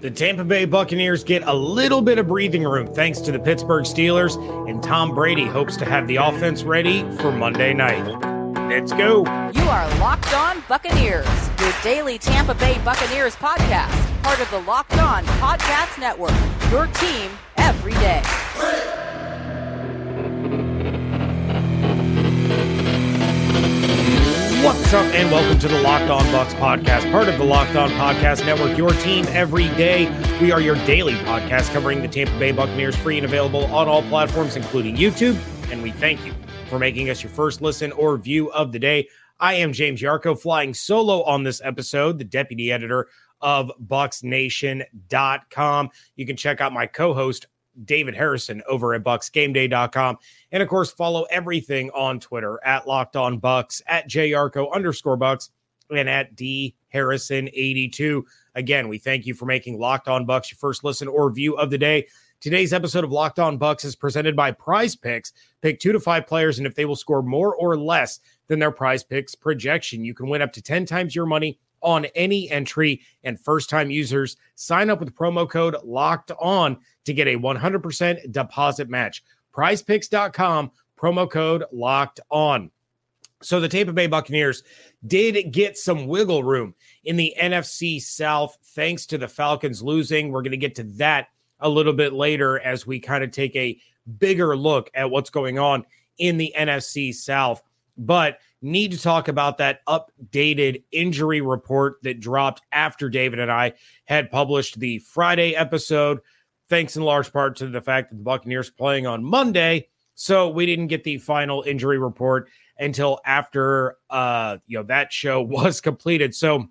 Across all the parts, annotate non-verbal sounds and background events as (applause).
The Tampa Bay Buccaneers get a little bit of breathing room thanks to the Pittsburgh Steelers, and Tom Brady hopes to have the offense ready for Monday night. Let's go. You are Locked On Buccaneers, your daily Tampa Bay Buccaneers podcast, part of the Locked On Podcast Network, your team every day. What's up, and welcome to the Locked On Bucs podcast, part of the Locked On Podcast Network, your team every day. We are your daily podcast covering the Tampa Bay Buccaneers, free and available on all platforms, including YouTube. And we thank you for making us your first listen or view of the day. I am James Yarcho, flying solo on this episode, the deputy editor of BucsNation.com. You can check out my co host, David Harrison over at bucsgameday.com. And of course, follow everything on Twitter at locked on bucs, at JYarcho underscore Bucs, and at D Harrison 82. Again, we thank you for making Locked On Bucs your first listen or view of the day. Today's episode of Locked On Bucs is presented by Prize Picks. Pick two to five players, and if they will score more or less than their Prize Picks projection, you can win up to 10 times your money on any entry. And first time users sign up with promo code locked on to get a 100% deposit match. Prizepicks.com, promo code locked on. So the Tampa Bay Buccaneers did get some wiggle room in the NFC South thanks to the Falcons losing. We're going to get to that a little bit later as we kind of take a bigger look at what's going on in the NFC South. But need to talk about that updated injury report that dropped after David and I had published the Friday episode, thanks in large part to the fact that the Buccaneers playing on Monday. So we didn't get the final injury report until after uh you know that show (laughs) was completed. So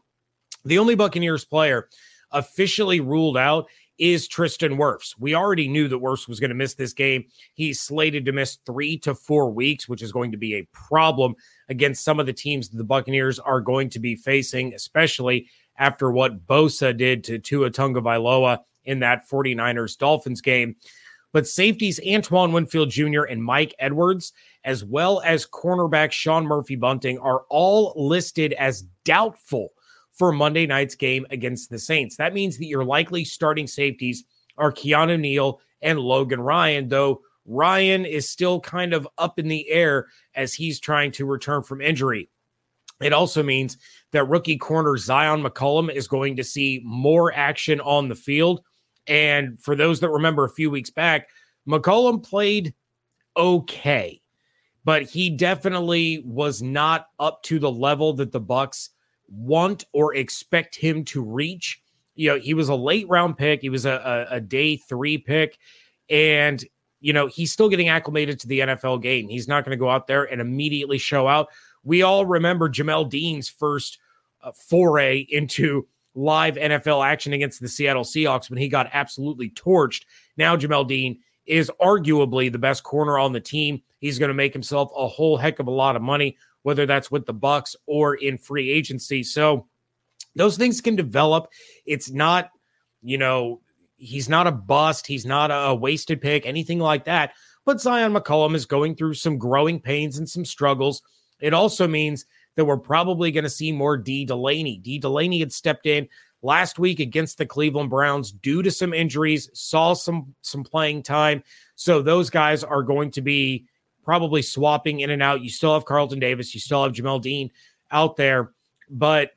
the only Buccaneers player officially ruled out is Tristan Wirfs. We already knew that Wirfs was going to miss this game. He's slated to miss three to four weeks, which is going to be a problem against some of the teams that the Buccaneers are going to be facing, especially after what Bosa did to Tua Tagovailoa in that 49ers Dolphins game. But safeties Antoine Winfield Jr. and Mike Edwards, as well as cornerback Sean Murphy Bunting, are all listed as doubtful for Monday night's game against the Saints. That means that your likely starting safeties are Keanu Neal and Logan Ryan, though Ryan is still kind of up in the air as he's trying to return from injury. It also means that rookie corner Zyon McCollum is going to see more action on the field. And for those that remember a few weeks back, McCollum played okay, but he definitely was not up to the level that the Bucs want or expect him to reach. You know, he was a late round pick. He was a, a, a day three pick. And, you know, he's still getting acclimated to the NFL game. He's not going to go out there and immediately show out. We all remember Jamel Dean's first uh, foray into live NFL action against the Seattle Seahawks when he got absolutely torched. Now, Jamel Dean is arguably the best corner on the team. He's going to make himself a whole heck of a lot of money, whether that's with the Bucs or in free agency. So those things can develop. It's not, you know, he's not a bust. He's not a wasted pick, anything like that. But Zyon McCollum is going through some growing pains and some struggles. It also means that we're probably going to see more Dee Delaney. Dee Delaney had stepped in last week against the Cleveland Browns due to some injuries, saw some some playing time. So those guys are going to be probably swapping in and out. You still have Carlton Davis, you still have Jamel Dean out there, but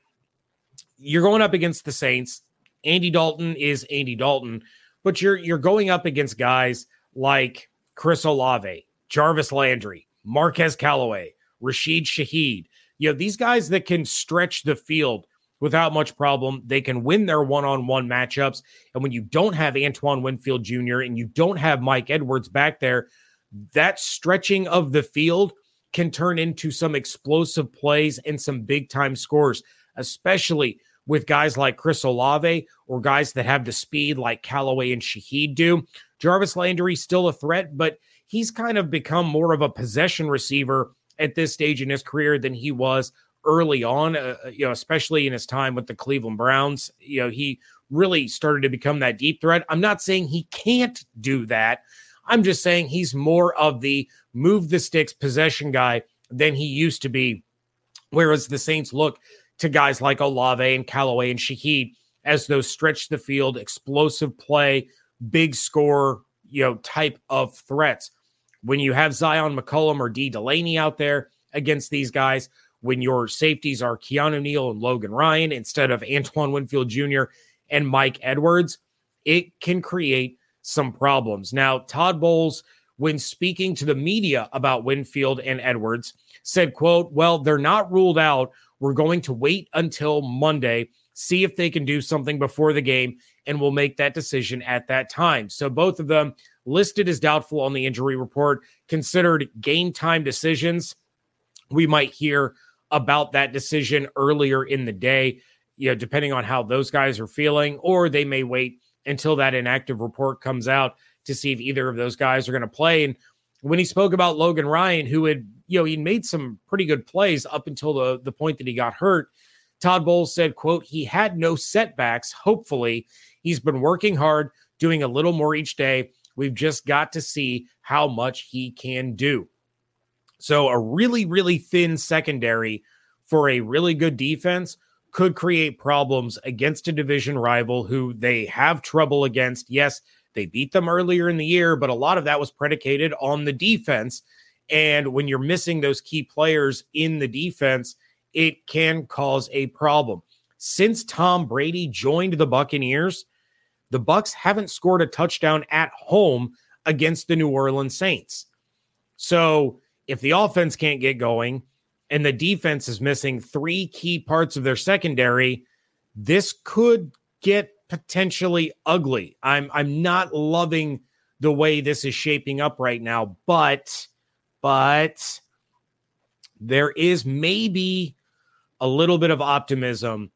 you're going up against the Saints. Andy Dalton is Andy Dalton, but you're you're going up against guys like Chris Olave, Jarvis Landry, Marquez Callaway, Rashid Shaheed. You know, these guys that can stretch the field without much problem. They can win their one on one matchups. And when you don't have Antoine Winfield Jr. and you don't have Mike Edwards back there, that stretching of the field can turn into some explosive plays and some big time scores, especially with guys like Chris Olave or guys that have the speed like Callaway and Shaheed do. Jarvis Landry still a threat, but he's kind of become more of a possession receiver at this stage in his career than he was early on, uh, uh, you know, especially in his time with the Cleveland Browns. You know, he really started to become that deep threat. I'm not saying he can't do that. I'm just saying he's more of the move the sticks possession guy than he used to be. Whereas the Saints look to guys like Olave and Callaway and Shaheed as those stretch the field, explosive play, big score, you know, type of threats. When you have Zyon McCollum or Dee Delaney out there against these guys, when your safeties are Keanu Neal and Logan Ryan instead of Antoine Winfield Jr. and Mike Edwards, it can create some problems. Now, Todd Bowles, when speaking to the media about Winfield and Edwards, said, quote, well, they're not ruled out. We're going to wait until Monday, see if they can do something before the game, and we'll make that decision at that time. So both of them listed as doubtful on the injury report, considered game time decisions. We might hear about that decision earlier in the day, you know, depending on how those guys are feeling, or they may wait until that inactive report comes out to see if either of those guys are going to play. And when he spoke about Logan Ryan, who had, you know, he made some pretty good plays up until the, the point that he got hurt. Todd Bowles said, quote, he had no setbacks. Hopefully, he's been working hard, doing a little more each day. We've just got to see how much he can do. So, a really, really thin secondary for a really good defense could create problems against a division rival who they have trouble against. Yes, they beat them earlier in the year, but a lot of that was predicated on the defense. And when you're missing those key players in the defense, it can cause a problem. Since Tom Brady joined the Buccaneers, the Bucs haven't scored a touchdown at home against the New Orleans Saints. So, if the offense can't get going, and the defense is missing three key parts of their secondary, this could get potentially ugly. I'm I'm not loving the way this is shaping up right now, but but there is maybe a little bit of optimism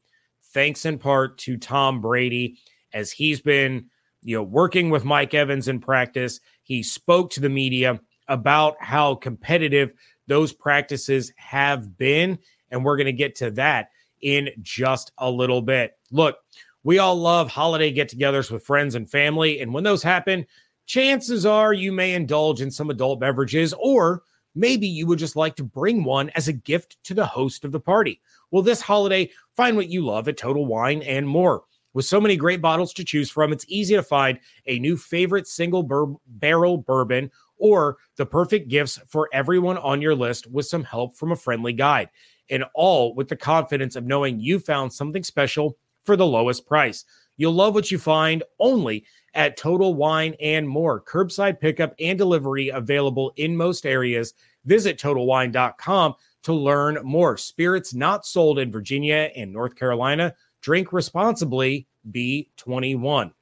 thanks in part to Tom Brady as he's been, you know, working with Mike Evans in practice. He spoke to the media about how competitive those practices have been. And we're going to get to that in just a little bit. Look, we all love holiday get togethers with friends and family. And when those happen, chances are you may indulge in some adult beverages, or maybe you would just like to bring one as a gift to the host of the party. Well, this holiday, find what you love at Total Wine and more. With so many great bottles to choose from, it's easy to find a new favorite single bur- barrel bourbon or the perfect gifts for everyone on your list with some help from a friendly guide. And all with the confidence of knowing you found something special for the lowest price. You'll love what you find only at Total Wine and More. Curbside pickup and delivery available in most areas. Visit totalwine.com to learn more. Spirits not sold in Virginia and North Carolina. Drink responsibly. Be 21.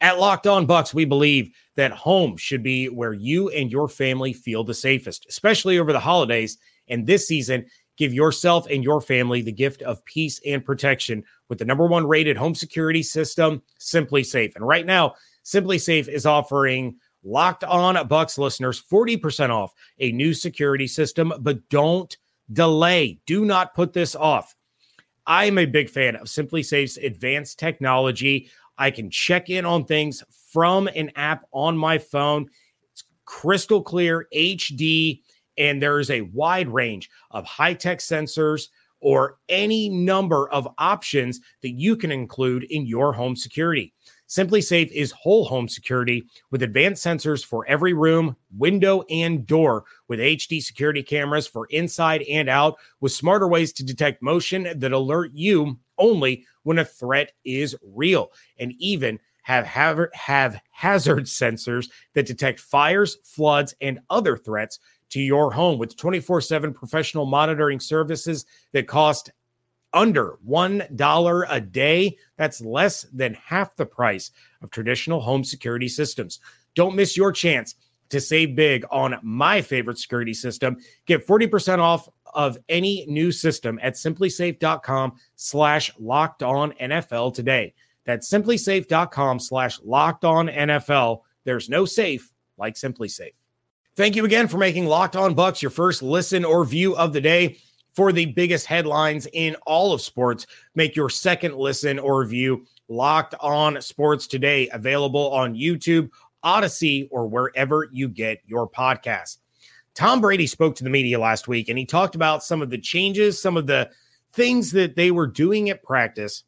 At Locked On Bucs, we believe that home should be where you and your family feel the safest, especially over the holidays. And this season, give yourself and your family the gift of peace and protection with the number one rated home security system, SimpliSafe. And right now, SimpliSafe is offering Locked On Bucs listeners 40% off a new security system, but don't delay. Do not put this off. I'm a big fan of SimpliSafe's advanced technology. I can check in on things from an app on my phone. It's crystal clear, HD, and there's a wide range of high tech sensors or any number of options that you can include in your home security. SimpliSafe is whole home security with advanced sensors for every room, window, and door, with HD security cameras for inside and out, with smarter ways to detect motion that alert you only when a threat is real, and even have, have, have hazard (laughs) sensors that detect fires, floods, and other threats to your home with 24 7 professional monitoring services that cost under $1 a day. That's less than half the price of traditional home security systems. Don't miss your chance to save big on my favorite security system. Get 40% off of any new system at simplisafe.com slash locked on NFL today. That's simplisafe.com slash locked on NFL. There's no safe like SimpliSafe. Thank you again for making Locked On Bucs your first listen or view of the day. For the biggest headlines in all of sports, make your second listen or view Locked On Sports today, available on YouTube, Audacy, or wherever you get your podcasts. Tom Brady spoke to the media last week and he talked about some of the changes, some of the things that they were doing at practice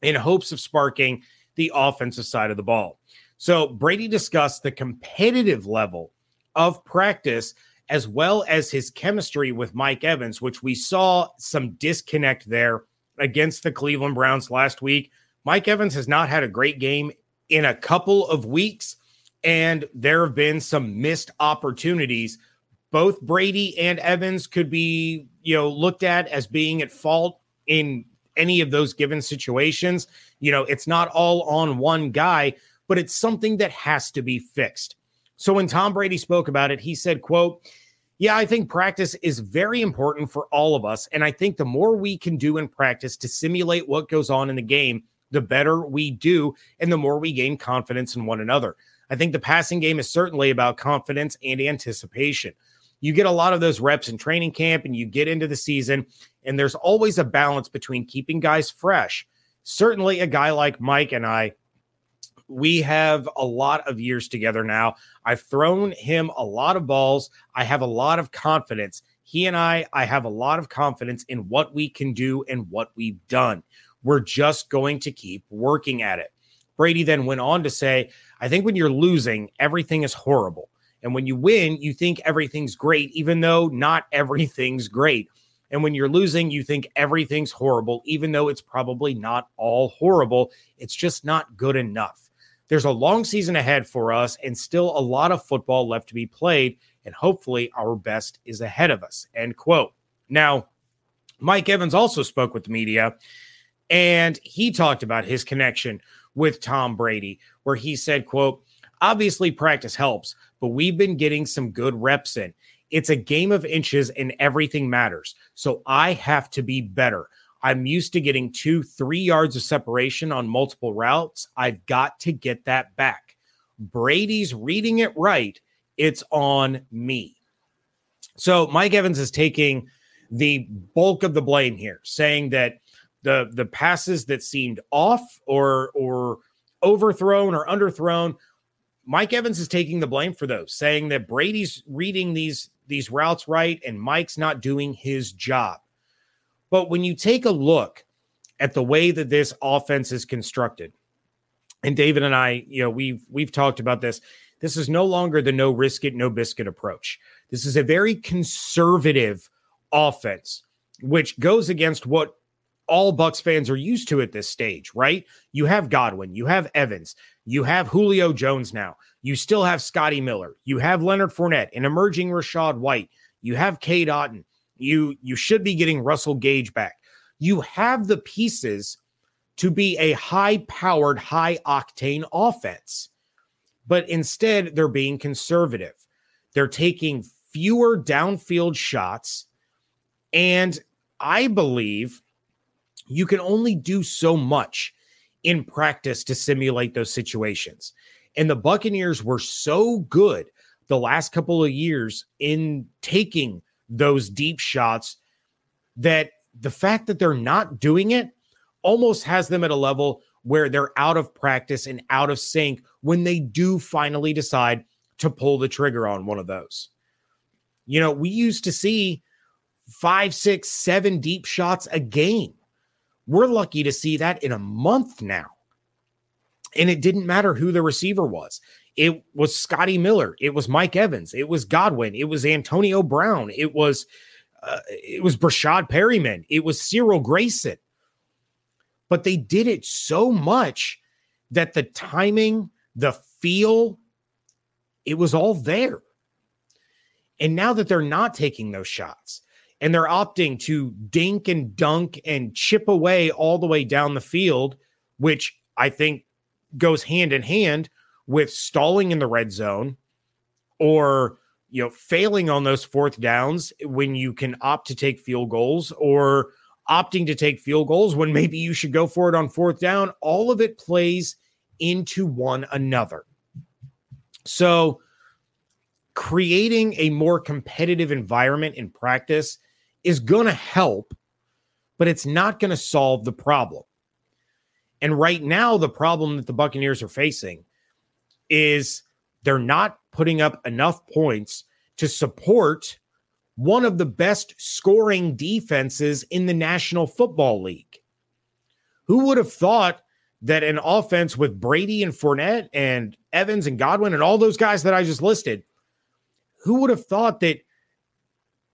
in hopes of sparking the offensive side of the ball. So Brady discussed the competitive level of practice as well as his chemistry with Mike Evans, which we saw some disconnect there against the Cleveland Browns last week. Mike Evans has not had a great game in a couple of weeks, and there have been some missed opportunities. Both Brady and Evans could be, you know, looked at as being at fault in any of those given situations. You know, it's not all on one guy, but it's something that has to be fixed. So when Tom Brady spoke about it, he said, quote, yeah, I think practice is very important for all of us. And I think the more we can do in practice to simulate what goes on in the game, the better we do and the more we gain confidence in one another. I think the passing game is certainly about confidence and anticipation. You get a lot of those reps in training camp and you get into the season, and there's always a balance between keeping guys fresh. Certainly, a guy like Mike and I we have a lot of years together now. I've thrown him a lot of balls. I have a lot of confidence. He and I, I have a lot of confidence in what we can do and what we've done. We're just going to keep working at it. Brady then went on to say, I think when you're losing, everything is horrible. And when you win, you think everything's great, even though not (laughs) everything's great. And when you're losing, you think everything's horrible, even though it's probably not all horrible. It's just not good enough. There's a long season ahead for us and still a lot of football left to be played. And hopefully our best is ahead of us. End quote. Now, Mike Evans also spoke with the media and he talked about his connection with Tom Brady, where he said, quote, obviously practice helps, but we've been getting some good reps in. It's a game of inches and everything matters. So I have to be better. I'm used to getting two, three yards of separation on multiple routes. I've got to get that back. Brady's reading it right. It's on me. So Mike Evans is taking the bulk of the blame here, saying that the the passes that seemed off or or overthrown or underthrown, Mike Evans is taking the blame for those, saying that Brady's reading these these routes right and Mike's not doing his job. But when you take a look at the way that this offense is constructed, and David and I, you know, we've we've talked about this. This is no longer the no risk it, no biscuit approach. This is a very conservative offense, which goes against what all Bucs fans are used to at this stage, right? You have Godwin, you have Evans, you have Julio Jones now, you still have Scotty Miller, you have Leonard Fournette, an emerging Rachaad White, you have Cade Otton, you you should be getting Russell Gage back. You have the pieces to be a high-powered, high-octane offense. But instead, they're being conservative. They're taking fewer downfield shots and I believe you can only do so much in practice to simulate those situations. And the Buccaneers were so good the last couple of years in taking those deep shots that the fact that they're not doing it almost has them at a level where they're out of practice and out of sync when they do finally decide to pull the trigger on one of those. You know, we used to see five, six, seven deep shots a game. We're lucky to see that in a month now. And it didn't matter who the receiver was. It was Scotty Miller. It was Mike Evans. It was Godwin. It was Antonio Brown. It was uh, it was Breshad Perriman. It was Cyril Grayson. But they did it so much that the timing, the feel, it was all there. And now that they're not taking those shots and they're opting to dink and dunk and chip away all the way down the field, which I think goes hand in hand with stalling in the red zone or you know failing on those fourth downs when you can opt to take field goals or opting to take field goals when maybe you should go for it on fourth down. All of it plays into one another. So creating a more competitive environment in practice is going to help but it's not going to solve the problem. And right now the problem that the buccaneers are facing is they're not putting up enough points to support one of the best scoring defenses in the National Football League. Who would have thought that an offense with Brady and Fournette and Evans and Godwin and all those guys that I just listed, who would have thought that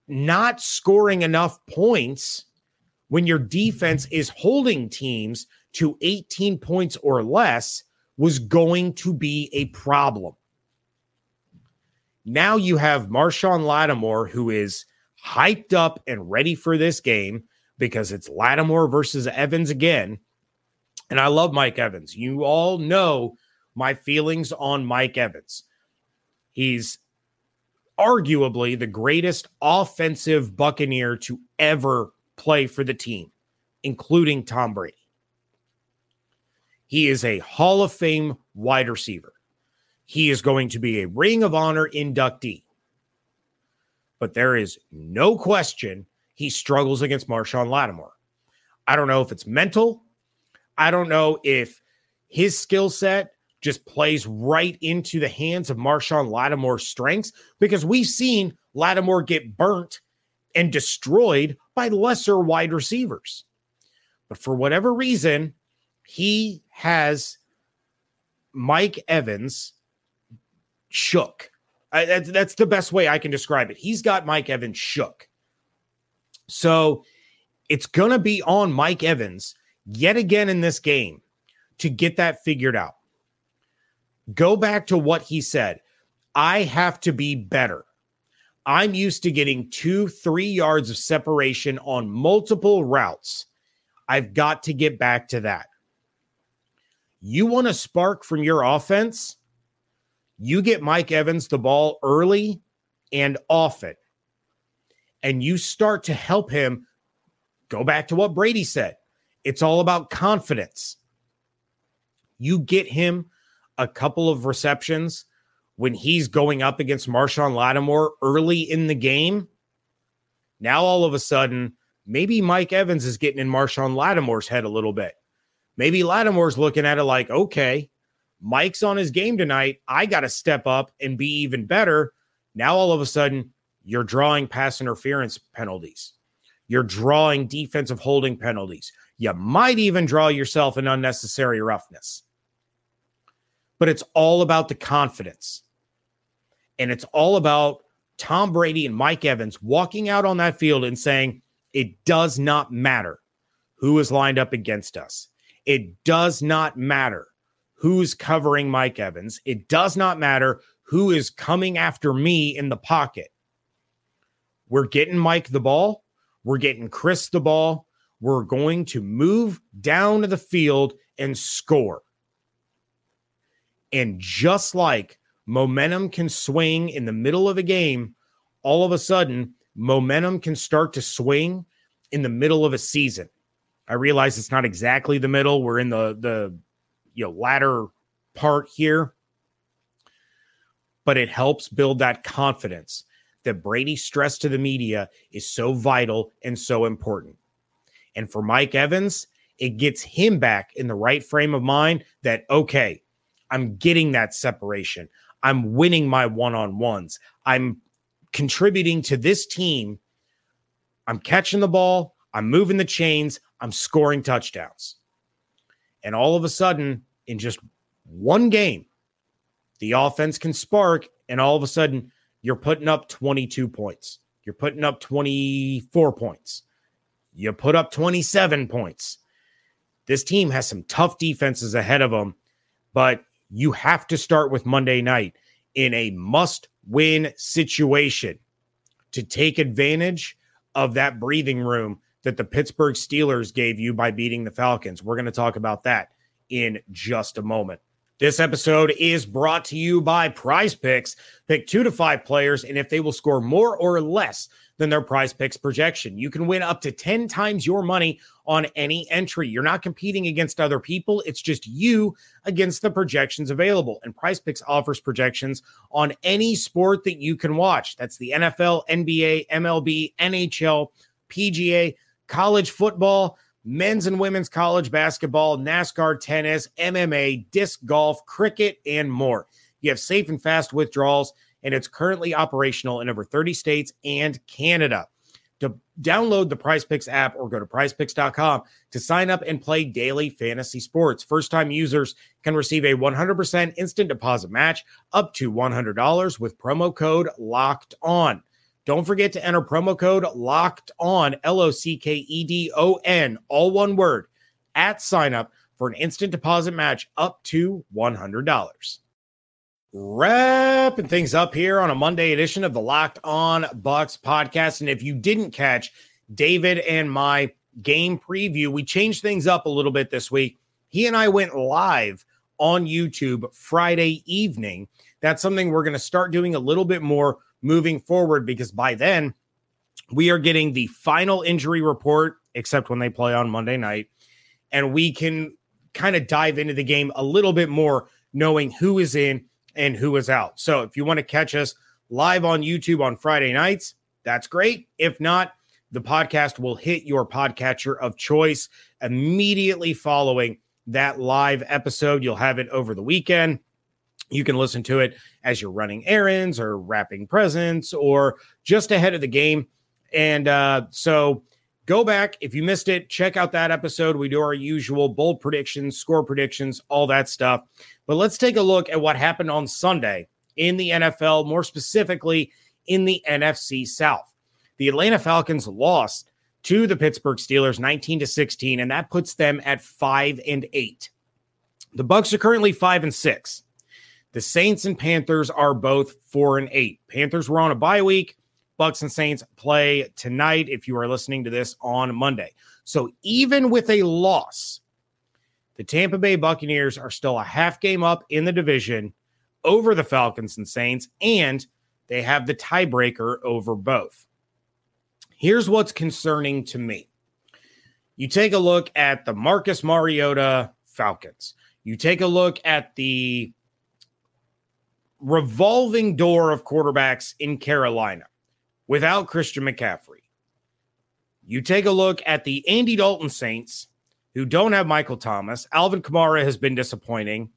not scoring enough points when your defense is holding teams to 18 points or less was going to be a problem? Now you have Marshon Lattimore, who is hyped up and ready for this game because it's Lattimore versus Evans again. And I love Mike Evans. You all know my feelings on Mike Evans. He's arguably the greatest offensive Buccaneer to ever play for the team, including Tom Brady. He is a Hall of Fame wide receiver. He is going to be a Ring of Honor inductee. But there is no question he struggles against Marshon Lattimore. I don't know if it's mental. I don't know if his skill set just plays right into the hands of Marshon Lattimore's strengths because we've seen Lattimore get burnt and destroyed by lesser wide receivers. But for whatever reason, he has Mike Evans shook. I, that's, that's the best way I can describe it. He's got Mike Evans shook. So it's going to be on Mike Evans yet again in this game to get that figured out. Go back to what he said. I have to be better. I'm used to getting two, three yards of separation on multiple routes. I've got to get back to that. You want a spark from your offense? You get Mike Evans the ball early and often, and you start to help him go back to what Brady said it's all about confidence. You get him a couple of receptions when he's going up against Marshon Lattimore early in the game. Now, all of a sudden, maybe Mike Evans is getting in Marshon Lattimore's head a little bit. Maybe Lattimore's looking at it like, okay, Mike's on his game tonight. I got to step up and be even better. Now, all of a sudden, you're drawing pass interference penalties. You're drawing defensive holding penalties. You might even draw yourself an unnecessary roughness. But it's all about the confidence. And it's all about Tom Brady and Mike Evans walking out on that field and saying, it does not matter who is lined up against us. It does not matter who's covering Mike Evans. It does not matter who is coming after me in the pocket. We're getting Mike the ball. We're getting Chris the ball. We're going to move down to the field and score. And just like momentum can swing in the middle of a game, all of a sudden, momentum can start to swing in the middle of a season. I realize it's not exactly the middle. We're in the the you know latter part here. But it helps build that confidence that Brady stressed to the media is so vital and so important. And for Mike Evans, it gets him back in the right frame of mind that, okay, I'm getting that separation. I'm winning my one on ones. I'm contributing to this team. I'm catching the ball. I'm moving the chains. I'm scoring touchdowns. And all of a sudden, in just one game, the offense can spark. And all of a sudden, you're putting up 22 points. You're putting up 24 points. You put up 27 points. This team has some tough defenses ahead of them, but you have to start with Monday night in a must win situation to take advantage of that breathing room that the Pittsburgh Steelers gave you by beating the Falcons. We're going to talk about that in just a moment. This episode is brought to you by Prize Picks. Pick two to five players, and if they will score more or less than their prize picks projection. You can win up to 10 times your money on any entry. You're not competing against other people, it's just you against the projections available. And Prize Picks offers projections on any sport that you can watch. That's the NFL, NBA, MLB, NHL, PGA, college football. Men's and women's college basketball, NASCAR, tennis, MMA, disc golf, cricket, and more. You have safe and fast withdrawals and it's currently operational in over 30 states and Canada. to download the Prize Picks app or go to prizepicks.com to sign up and play daily fantasy sports. First time users can receive a 100% instant deposit match up to $100 with promo code locked on. Don't forget to enter promo code locked on, L O C K E D O N, all one word, at sign up for an instant deposit match up to $100. Wrapping things up here on a Monday edition of the Locked On Bucs podcast. And if you didn't catch David and my game preview, we changed things up a little bit this week. He and I went live on YouTube Friday evening. That's something we're going to start doing a little bit more moving forward because by then we are getting the final injury report, except when they play on Monday night. And we can kind of dive into the game a little bit more, knowing who is in and who is out. So if you want to catch us live on YouTube on Friday nights, that's great. If not, the podcast will hit your podcatcher of choice immediately following that live episode. You'll have it over the weekend. You can listen to it as you're running errands or wrapping presents or just ahead of the game. And uh, so go back if you missed it, check out that episode. We do our usual bold predictions, score predictions, all that stuff. But let's take a look at what happened on Sunday in the NFL, more specifically in the NFC South. The Atlanta Falcons lost to the Pittsburgh Steelers 19 to 16 and that puts them at 5 and 8. The Bucs are currently 5 and 6. The Saints and Panthers are both 4 and 8. Panthers were on a bye week. Bucs and Saints play tonight if you are listening to this on Monday. So even with a loss, the Tampa Bay Buccaneers are still a half game up in the division over the Falcons and Saints, and they have the tiebreaker over both. Here's what's concerning to me. You take a look at the Marcus Mariota Falcons. You take a look at the revolving door of quarterbacks in Carolina without Christian McCaffrey. You take a look at the Andy Dalton Saints who don't have Michael Thomas. Alvin Kamara has been disappointing.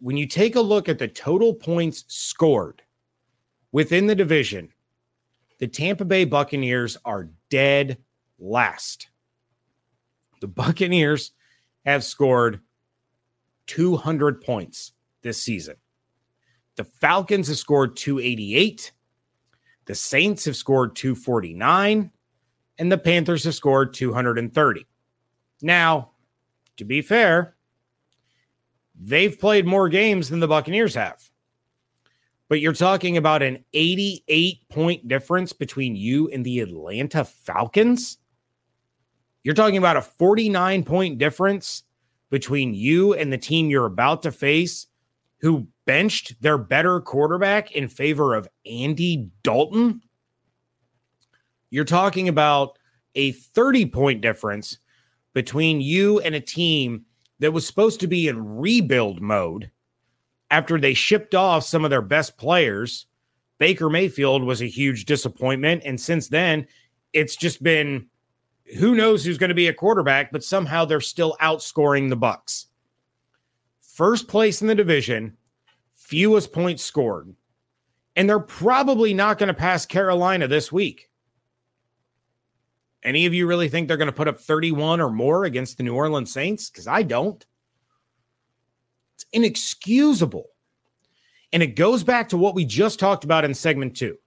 When you take a look at the total points scored within the division, the Tampa Bay Buccaneers are dead last. The Buccaneers have scored 200 points this season. The Falcons have scored 288. The Saints have scored 249 and the Panthers have scored 230. Now, to be fair, they've played more games than the Buccaneers have. But you're talking about an 88 point difference between you and the Atlanta Falcons. You're talking about a 49 point difference between you and the team you're about to face, who benched their better quarterback in favor of Andy Dalton. You're talking about a 30 point difference between you and a team that was supposed to be in rebuild mode after they shipped off some of their best players. Baker Mayfield was a huge disappointment. And since then, it's just been who knows who's going to be a quarterback, but somehow they're still outscoring the Bucs. First place in the division, fewest points scored. And they're probably not going to pass Carolina this week. Any of you really think they're going to put up 31 or more against the New Orleans Saints? Because I don't. It's inexcusable. And it goes back to what we just talked about in segment two.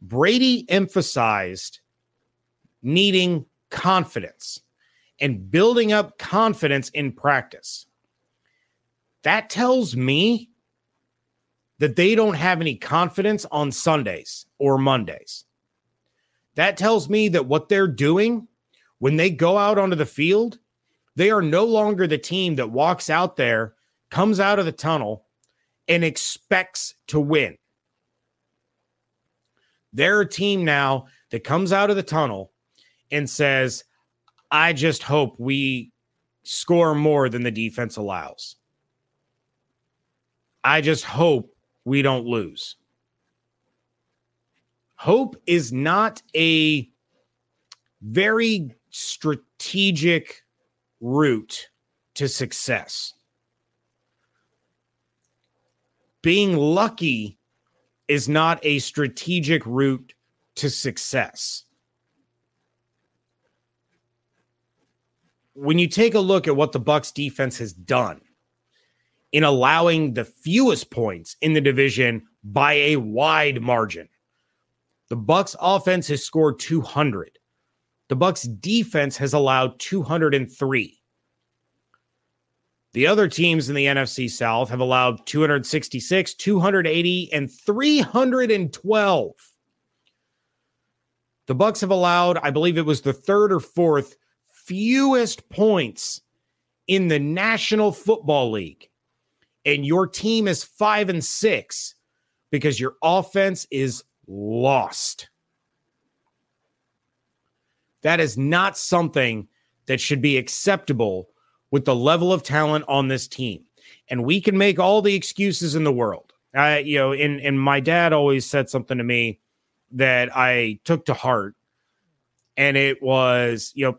Brady emphasized needing confidence and building up confidence in practice. That tells me that they don't have any confidence on Sundays or Mondays. That tells me that what they're doing when they go out onto the field, they are no longer the team that walks out there, comes out of the tunnel, and expects to win. They're a team now that comes out of the tunnel and says, I just hope we score more than the defense allows. I just hope we don't lose. Hope is not a very strategic route to success. Being lucky is not a strategic route to success. When you take a look at what the Bucs defense has done in allowing the fewest points in the division by a wide margin, the Bucs offense has scored 200. The Bucs defense has allowed 203. The other teams in the NFC South have allowed 266, 280, and 312. The Bucs have allowed, I believe it was the third or fourth fewest points in the National Football League. And your team is 5 and 6 because your offense is lost. That is not something that should be acceptable with the level of talent on this team. And we can make all the excuses in the world. I, you know, and and my dad always said something to me that I took to heart. And it was, you know,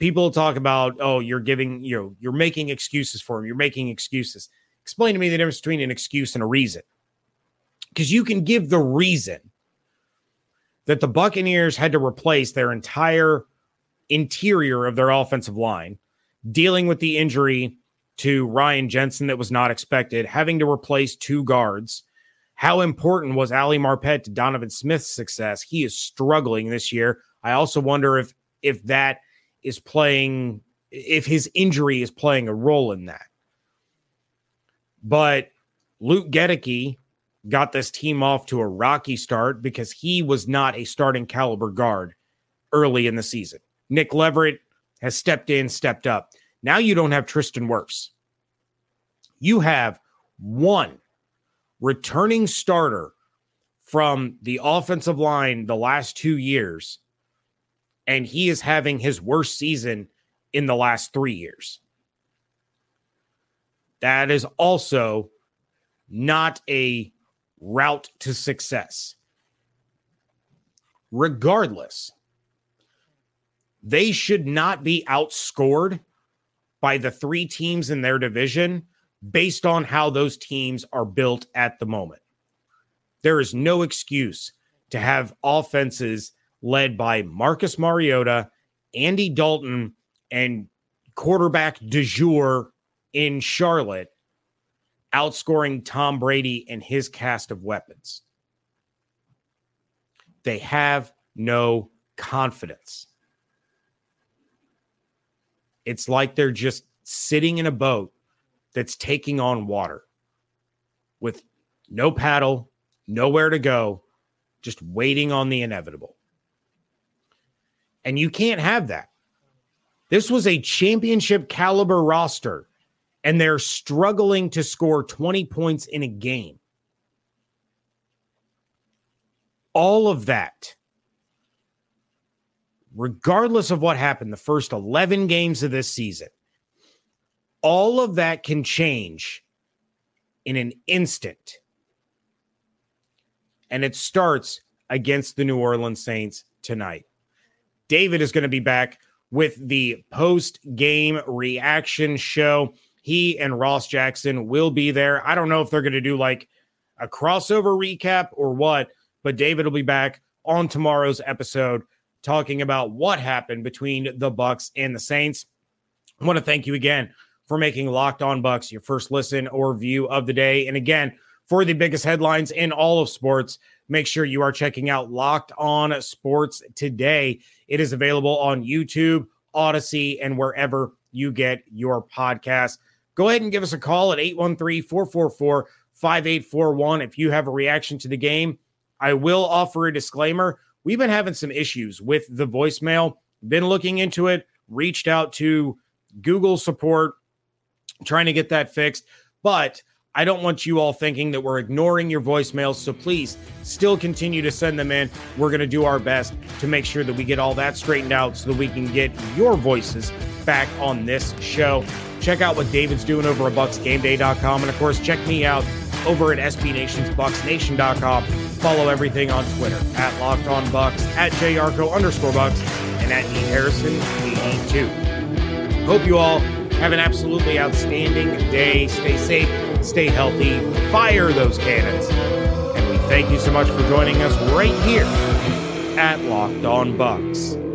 people talk about, oh, you're giving, you know, you're making excuses for him. You're making excuses. Explain to me the difference between an excuse and a reason. Because you can give the reason that the Buccaneers had to replace their entire interior of their offensive line dealing with the injury to Ryan Jensen that was not expected, having to replace two guards. How important was Ali Marpet to Donovan Smith's success? He is struggling this year. I also wonder if if that is playing if his injury is playing a role in that. But Luke Goedeke got this team off to a rocky start because he was not a starting caliber guard early in the season. Nick Leverett has stepped in, stepped up. Now you don't have Tristan Wirfs. You have one returning starter from the offensive line the last two years, and he is having his worst season in the last three years. That is also not a route to success. Regardless, they should not be outscored by the three teams in their division based on how those teams are built at the moment. There is no excuse to have offenses led by Marcus Mariota, Andy Dalton, and quarterback de jour in Charlotte outscoring Tom Brady and his cast of weapons. They have no confidence. It's like they're just sitting in a boat that's taking on water with no paddle, nowhere to go, just waiting on the inevitable. And you can't have that. This was a championship caliber roster, and they're struggling to score 20 points in a game. All of that regardless of what happened the first 11 games of this season, all of that can change in an instant. And it starts against the New Orleans Saints tonight. David is going to be back with the post game reaction show. He and Ross Jackson will be there. I don't know if they're going to do like a crossover recap or what, but David will be back on tomorrow's episode talking about what happened between the Bucs and the Saints. I want to thank you again for making Locked On Bucs your first listen or view of the day. And again, for the biggest headlines in all of sports, make sure you are checking out Locked On Sports today. It is available on YouTube, Audacy, and wherever you get your podcast. Go ahead and give us a call at 813 444 5841 if you have a reaction to the game. I will offer a disclaimer we've been having some issues with the voicemail. Been looking into it, reached out to Google support, trying to get that fixed. But I don't want you all thinking that we're ignoring your voicemails. So please still continue to send them in. We're going to do our best to make sure that we get all that straightened out so that we can get your voices back on this show. Check out what David's doing over at BucsGameDay.com. And of course, check me out over at SB Nation's BucsNation.com. Follow everything on Twitter at Locked On at JYarcho underscore Bucs, and at E Harrison 82. Hope you all have an absolutely outstanding day. Stay safe, stay healthy, fire those cannons, and we thank you so much for joining us right here at Locked On Bucs.